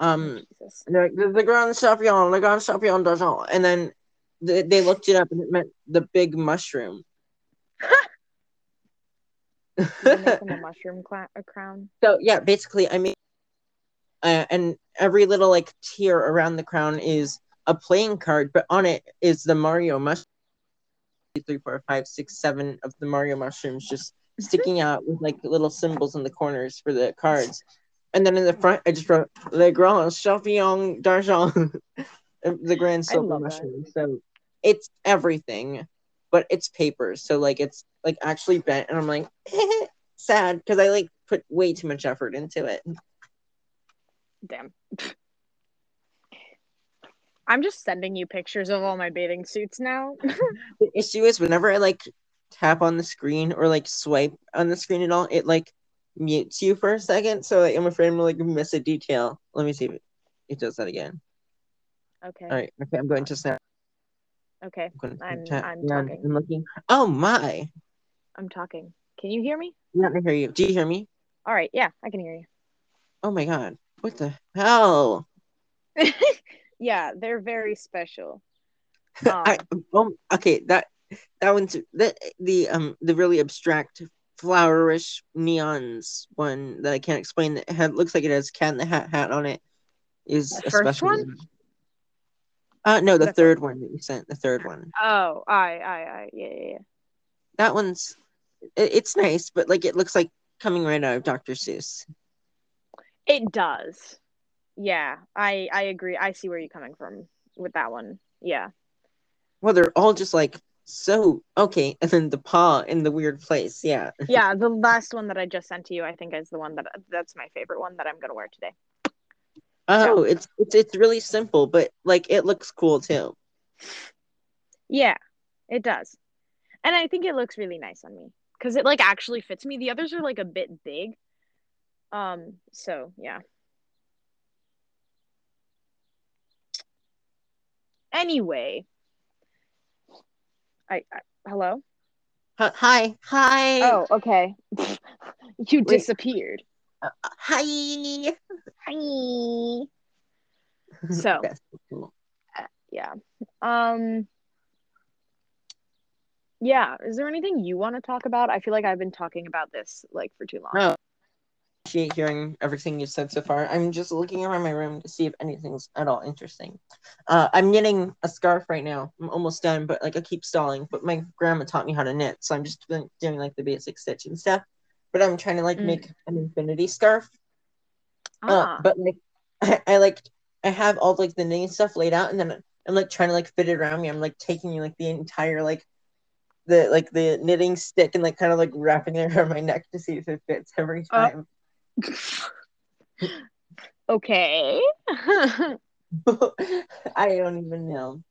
A: um, they're like, the, the Grand Champion, Le Grand Champignon d'Argent. And then they, they looked it up and it meant the big mushroom.
B: Make them a mushroom cla- a crown?
A: so, yeah, basically, I mean, uh, and every little like tier around the crown is a playing card, but on it is the Mario mushroom. Three, four, five, six, seven of the Mario mushrooms just sticking out with like little symbols in the corners for the cards. And then in the front, I just wrote Le Grand Champignon d'Argent, the Grand Silver
B: love that.
A: Mushroom. So it's everything, but it's paper. So like it's like actually bent, and I'm like sad because I like put way too much effort into it.
B: Damn. I'm just sending you pictures of all my bathing suits now.
A: The issue is whenever I like tap on the screen or like swipe on the screen at all, it like mutes you for a second. So like, I'm afraid I'm gonna like miss a detail. Let me see if it, it does that again.
B: Okay.
A: All right. Okay. I'm going to snap.
B: Okay.
A: I'm,
B: I'm- I'm talking.
A: and looking. Oh my!
B: I'm talking. Can you hear me?
A: Yeah, I hear you. Do you hear me?
B: All right. Yeah, I can hear you.
A: Oh my god! What the hell?
B: yeah, they're very special.
A: I, um, okay, that that one's the the um the really abstract flowerish neons one that I can't explain that had looks like it has cat in the hat hat on it is
B: The
A: a
B: first
A: special
B: one?
A: Uh no, the third one that you sent, the third one.
B: Oh, I, I, I, yeah, yeah, yeah.
A: That one's it, it's nice, but like it looks like coming right out of Dr. Seuss.
B: It does. Yeah, I, I agree. I see where you're coming from with that one. Yeah.
A: Well, they're all just like so okay, and then the paw in the weird place. Yeah.
B: Yeah, the last one that I just sent to you, I think is the one that that's my favorite one that I'm gonna wear today.
A: Oh, it's it's it's really simple, but like it looks cool too.
B: Yeah, it does. And I think it looks really nice on me because it like actually fits me. The others are like a bit big. Um, so yeah. Anyway, I, I hello.
A: Hi, hi, hi.
B: Oh, okay. you
A: Wait.
B: disappeared.
A: Hi.
B: Hi. So.
A: Cool.
B: Yeah. Um. Yeah. Is there anything you want to talk about? I feel like I've been talking about this like for too long.
A: No. appreciate hearing everything you said so far. I'm just looking around my room to see if anything's at all interesting. Uh, I'm knitting a scarf right now. I'm almost done, but like I keep stalling. But my grandma taught me how to knit, so I'm just doing, doing like the basic stitching stuff. But I'm trying to like
B: Mm.
A: make an infinity scarf.
B: Ah.
A: Uh, but like I, I like I have all like the knitting stuff laid out, and then I'm like trying to like fit it around me. I'm like taking like the entire like the like the knitting stick and like kind of like wrapping it around my neck to see if it fits every
B: Uh,
A: time.
B: okay.
A: I don't even know.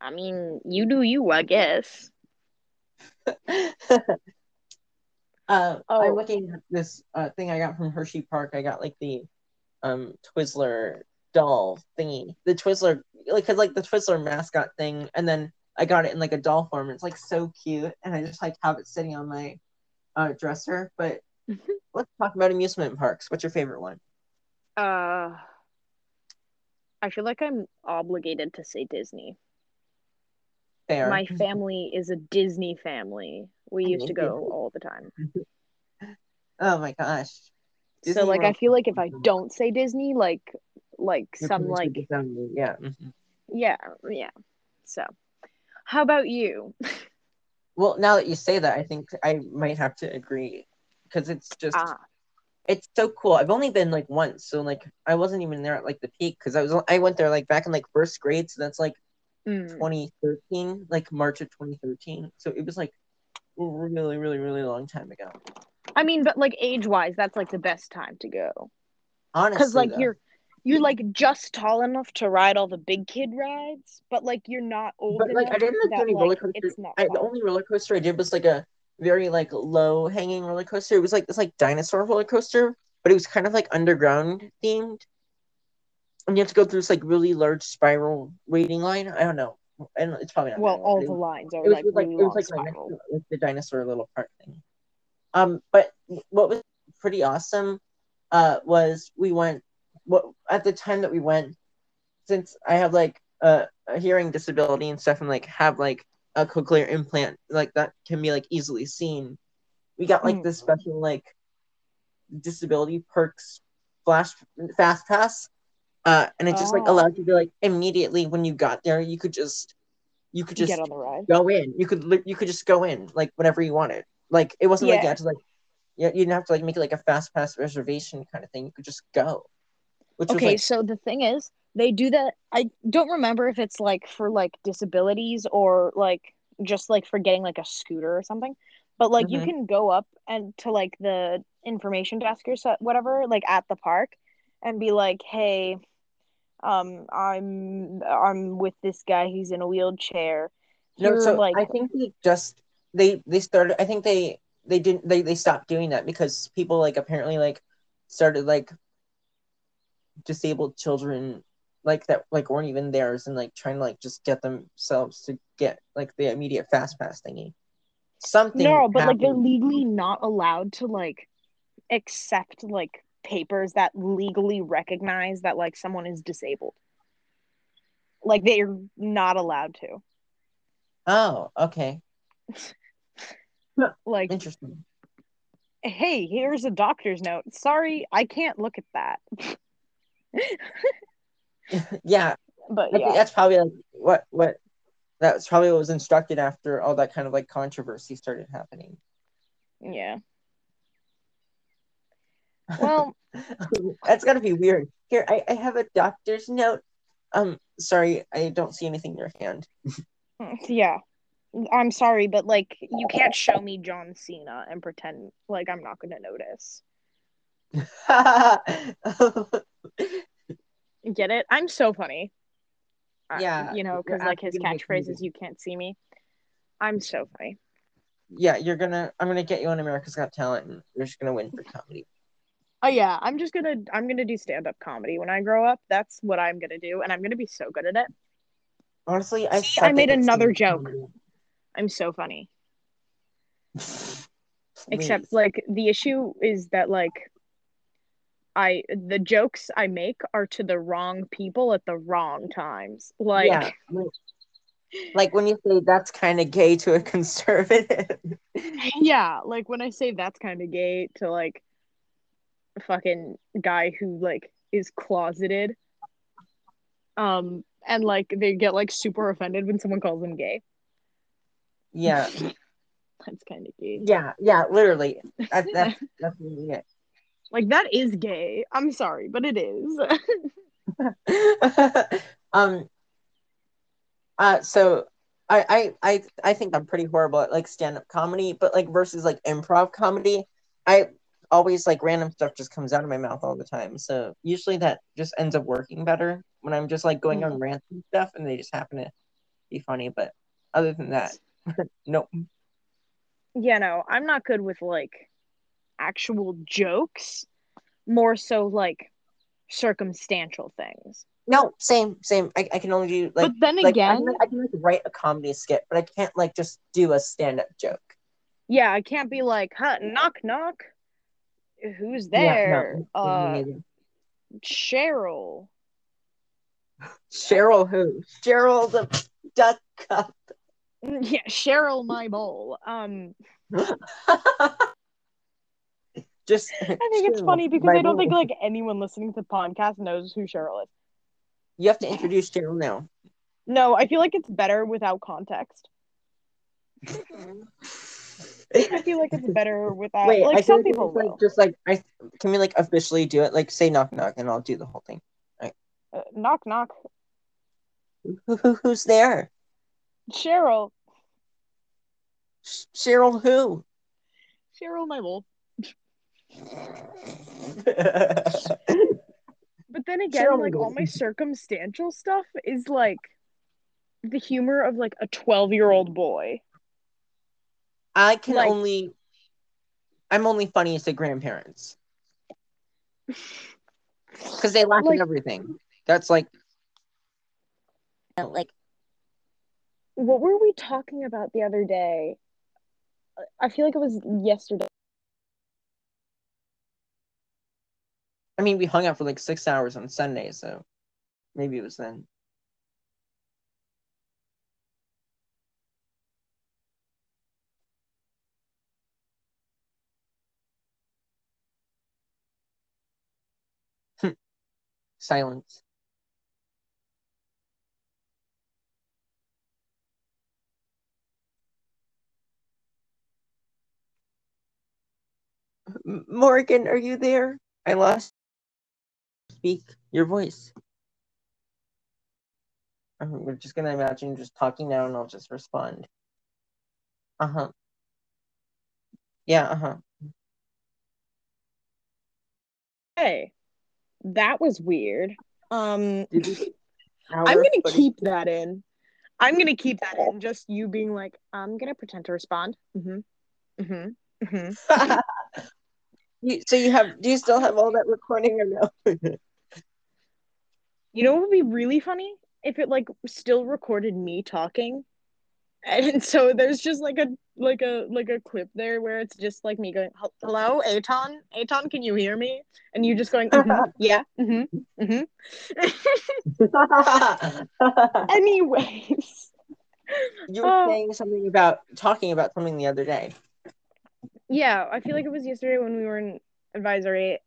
B: I mean, you do you, I guess.
A: Uh,
B: Oh.
A: I'm looking at this uh, thing I got from Hershey Park. I got like the um Twizzler doll thingy. The Twizzler, like, cause like the Twizzler mascot thing, and then I got it in like a doll form. It's like so cute, and I just like have it sitting on my uh, dresser. But let's talk about amusement parks. What's your favorite one?
B: Uh, I feel like I'm obligated to say Disney.
A: Fair.
B: My family is a Disney family. We used to go all the time.
A: oh my gosh.
B: so
A: Disney
B: like I feel like if I don't say Disney, like like
A: You're
B: some like
A: yeah. mhm.
B: yeah, yeah. So how about you?
A: Well, now that you say that, I think I might have to agree because it's just
B: Ah,
A: it's so cool. I've only been like once, so like I wasn't even there at like the peak because I was I went there like back in like first grade, so that's like
B: mm.
A: 2013, like March of 2013. So it was like really, really, really long time ago.
B: I mean, but like age wise, that's like the best time to go.
A: Honestly,
B: Because like
A: though.
B: you're you're like just tall enough to ride all the big kid rides, but like you're not old
A: but like I didn't like do
B: that
A: any roller coaster. I, the only roller coaster I did was like a very like low hanging roller coaster. It was like this like dinosaur roller coaster, but it was kind of like underground themed. And you have to go through this like really large spiral waiting line. I don't know. Don't, it's probably not.
B: Well, all the lines are
A: it was
B: like
A: just, like
B: really
A: it was like
B: spiral.
A: like the dinosaur little part thing. Um, but what was pretty awesome, uh, was we went. What at the time that we went, since I have like a, a hearing disability and stuff, and like have like a cochlear implant, like that can be like easily seen. We got like
B: Mm.
A: this special like disability perks flash fast pass, uh, and it just like
B: Oh.
A: allowed you to like immediately when you got there, you could just you could just
B: get on the ride.
A: go in. You could you could just go in like whenever you wanted. Like it wasn't like you had to like you, you didn't have to like make it like a fast pass reservation kind of thing. You could just go.
B: Okay,
A: like
B: so the thing is, they do that. I don't remember if it's like for like disabilities or like just like for getting like a scooter or something. But like you
A: Mhm.
B: can go up and to like the information desk or so, whatever, like at the park, and be like, "Hey, um, I'm I'm with this guy. He's in a wheelchair.
A: no, so
B: like,
A: I think they just they they started. I think they they didn't they they stopped doing that because people like apparently like started like disabled children like that like weren't even theirs and like trying to like just get themselves to get like the immediate fast pass thingy. Something
B: No, but like they're legally not allowed to like accept like papers that legally recognize that like someone is disabled. Like they're not allowed to.
A: Oh, okay.
B: Like,
A: Interesting.
B: hey, here's a doctor's note. Sorry, I can't look at that.
A: yeah,
B: But yeah.
A: that's probably like what what that's probably what was instructed after all that kind of like controversy started happening.
B: Yeah. Well,
A: that's gotta be weird. Here, I, I have a doctor's note. Um, sorry, I don't see anything in your hand.
B: yeah. I'm sorry, but like you can't show me John Cena and pretend like I'm not gonna notice. Get it? I'm so funny. Uh,
A: Yeah,
B: you know, because like his catchphrase is "You can't see me." I'm so funny.
A: yeah, you're gonna. I'm gonna get you on America's Got Talent, and you're just gonna win for comedy.
B: Oh yeah, I'm just gonna I'm gonna do stand up comedy when I grow up. That's what I'm gonna do, and I'm gonna be so good at it.
A: Honestly, I
B: See, I made another
A: stand-up
B: joke. I'm so funny. Except like the issue is that like I the jokes I make are to the wrong people at the wrong times. Like
A: yeah, like, when you say that's kind of gay to a conservative.
B: yeah, like when I say that's kind of gay to like fucking guy who like is closeted. Um and like they get like super offended when someone calls them gay.
A: yeah,
B: That's kind of gay.
A: yeah, yeah. Literally, that, that's that's really it.
B: Like that is gay. I'm sorry, but it is.
A: um uh so I, I I I think I'm pretty horrible at like stand-up comedy, but like versus like improv comedy, I always like random stuff just comes out of my mouth all the time. So usually that just ends up working better when I'm just like going on mm-hmm. rants and stuff and they just happen to be funny. But other than that, nope.
B: yeah, no, I'm not good with like actual jokes. More so like circumstantial things.
A: No, same, same. I, I can only do like
B: but then
A: like I
B: again,
A: can, I can like write a comedy skit, but I can't like just do a stand-up joke.
B: yeah, I can't be like, huh, knock knock. Who's
A: Yeah,
B: there?
A: no,
B: uh. Cheryl.
A: Cheryl who? Cheryl the duck cup.
B: Yeah, Cheryl my bowl. Um
A: Just
B: I think it's funny because I don't think like anyone listening to the podcast knows who Cheryl is.
A: you have to introduce Cheryl now.
B: No, I feel like it's better without context. I feel like it's better without
A: Wait,
B: like
A: I
B: some
A: can
B: people
A: just, like,
B: will.
A: just like I can we like officially do it? Like say knock knock and I'll do the whole thing.
B: Uh, knock knock.
A: Who, who who's there?
B: Cheryl.
A: Sh- Cheryl who?
B: Cheryl my bowl.
A: But
B: But then again,
A: Cheryl
B: like all my circumstantial stuff is like the humor of like a 12 year old boy.
A: I can
B: Like-
A: only I'm only funniest to grandparents. Because they laugh
B: Like-
A: at everything. That's like like
B: What were we talking about the other day? I feel like it was yesterday.
A: I mean we hung out for like six hours on Sunday, so maybe it was then. Silence. Morgan, are you there? I lost. Speak your voice. Uh, We're just gonna imagine just talking now, and I'll just respond. Uh huh. Yeah. Uh huh.
B: Hey, that was weird. Um, I'm gonna keep that in. I'm gonna keep that in. Just you being like, I'm gonna pretend to respond. Mm-hmm. Mm-hmm. Mm-hmm.
A: You, so you have? Do you still have all that recording or no?
B: You know what would be really funny if it like still recorded me talking, and so there's just like a like a like a clip there where it's just like me going, "Hello, Aton, Aton, can you hear me?" And you just going, "Mhm, "Yeah, mm-hmm, mm-hmm." Anyways,
A: you were
B: Oh.
A: saying something about talking about something the other day.
B: yeah, I feel like it was yesterday when we were in advisory,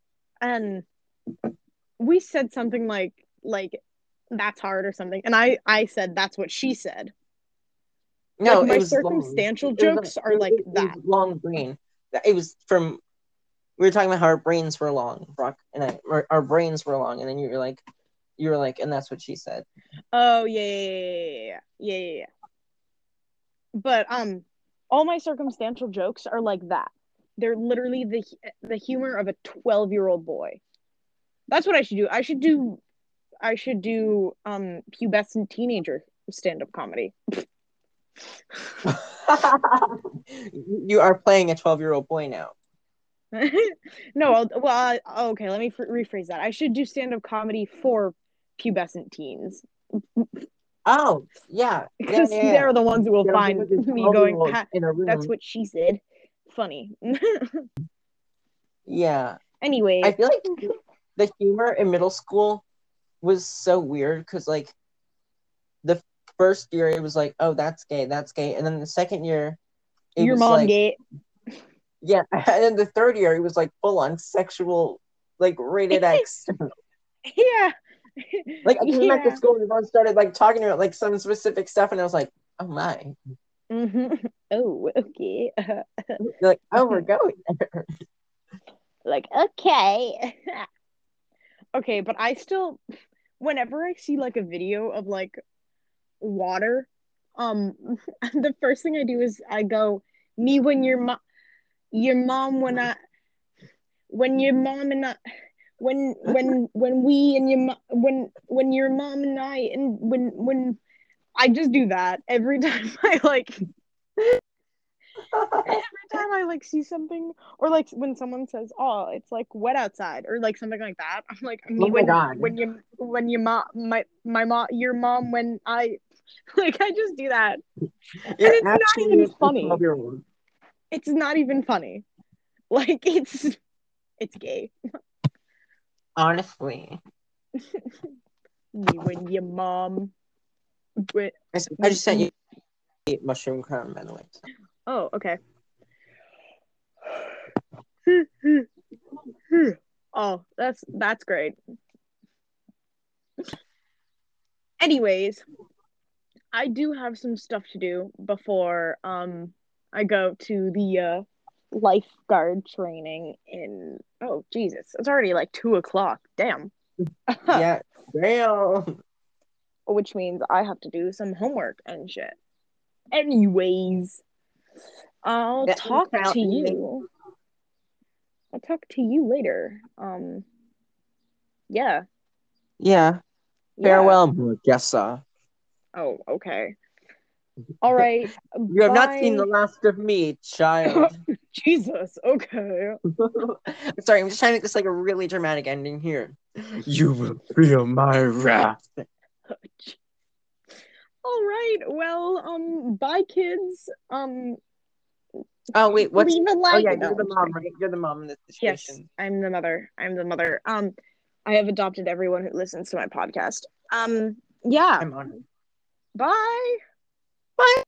B: and we said something like like that's hard or something, and I I said that's what she said.
A: No,
B: Like, my
A: was long.
B: circumstantial jokes
A: a-
B: are like
A: it
B: that.
A: long brain. It was from. We were talking about how our brains were long, Brock and I. Our, our brains were long, and then you were like, you were like, and that's what she said.
B: Oh yeah, yeah, yeah, yeah, yeah, yeah, yeah. But um, all my circumstantial jokes are like that. They're literally the the humor of a twelve year old boy. That's what I should do. I should do, I should do um pubescent teenager stand up comedy.
A: you are playing a twelve-year-old boy now.
B: no, I'll, well, I, oh, okay. Let me fr- rephrase that. I should do stand up comedy for pubescent teens
A: Oh, yeah,
B: because
A: yeah, yeah.
B: they're the ones who will find me going. "Ha,
A: in a room.
B: That's what she said. Funny.
A: Yeah,
B: anyway,
A: I feel like the humor in middle school was so weird because like first year it was like, oh, that's gay, that's gay, and then the second year it
B: your mom
A: like,
B: gay.
A: yeah, and then the third year it was like full on sexual, like rated X.
B: Yeah.
A: like I came back
B: Yeah.
A: to school and everyone started like talking about like some specific stuff, and I was like, oh my,
B: Mhm. Oh, okay.
A: Like oh, we're going. there.
B: like, okay. okay, but I still whenever I see like a video of like water, um the first thing I do is I go, me when your mom your mom when I when your mom and I when when when we and your mo- when when your mom and I and when when I just do that every time I like every time I like see something or like when someone says, "Oh, it's like wet outside," or like something like that, I'm like, me
A: Oh
B: when
A: God.
B: when you when your mom my my mom your mom when I like I just do that.
A: You're
B: it's not even funny. It's not even funny. Like it's it's gay.
A: Honestly,
B: Me when your mom. When,
A: I, s- I just sent you mushroom crumb by the way.
B: oh, okay. oh, that's that's great. Anyways, I do have some stuff to do before um I go to the uh lifeguard training in oh Jesus, it's already like two o'clock. Damn.
A: yeah, damn.
B: Which means I have to do some homework and shit. Anyways, I'll
A: Yeah,
B: talk to you. I'll talk to you later. Um yeah.
A: Yeah.
B: yeah.
A: Farewell, Morgessa.
B: Oh, okay. All right.
A: You have not seen the last of me, child.
B: Jesus. Okay.
A: Sorry, I'm just trying to make this like a really dramatic ending here. You will feel my wrath.
B: All right. Well, um, bye, kids. Um,
A: Oh wait, what's
B: leave a
A: Oh yeah, you're the
B: I'm
A: mom, right? You're the mom in this situation. Yes.
B: I'm the mother. I'm the mother. Um, I have adopted everyone who listens to my podcast. Um, yeah.
A: I'm honored.
B: Bye.
A: Bye.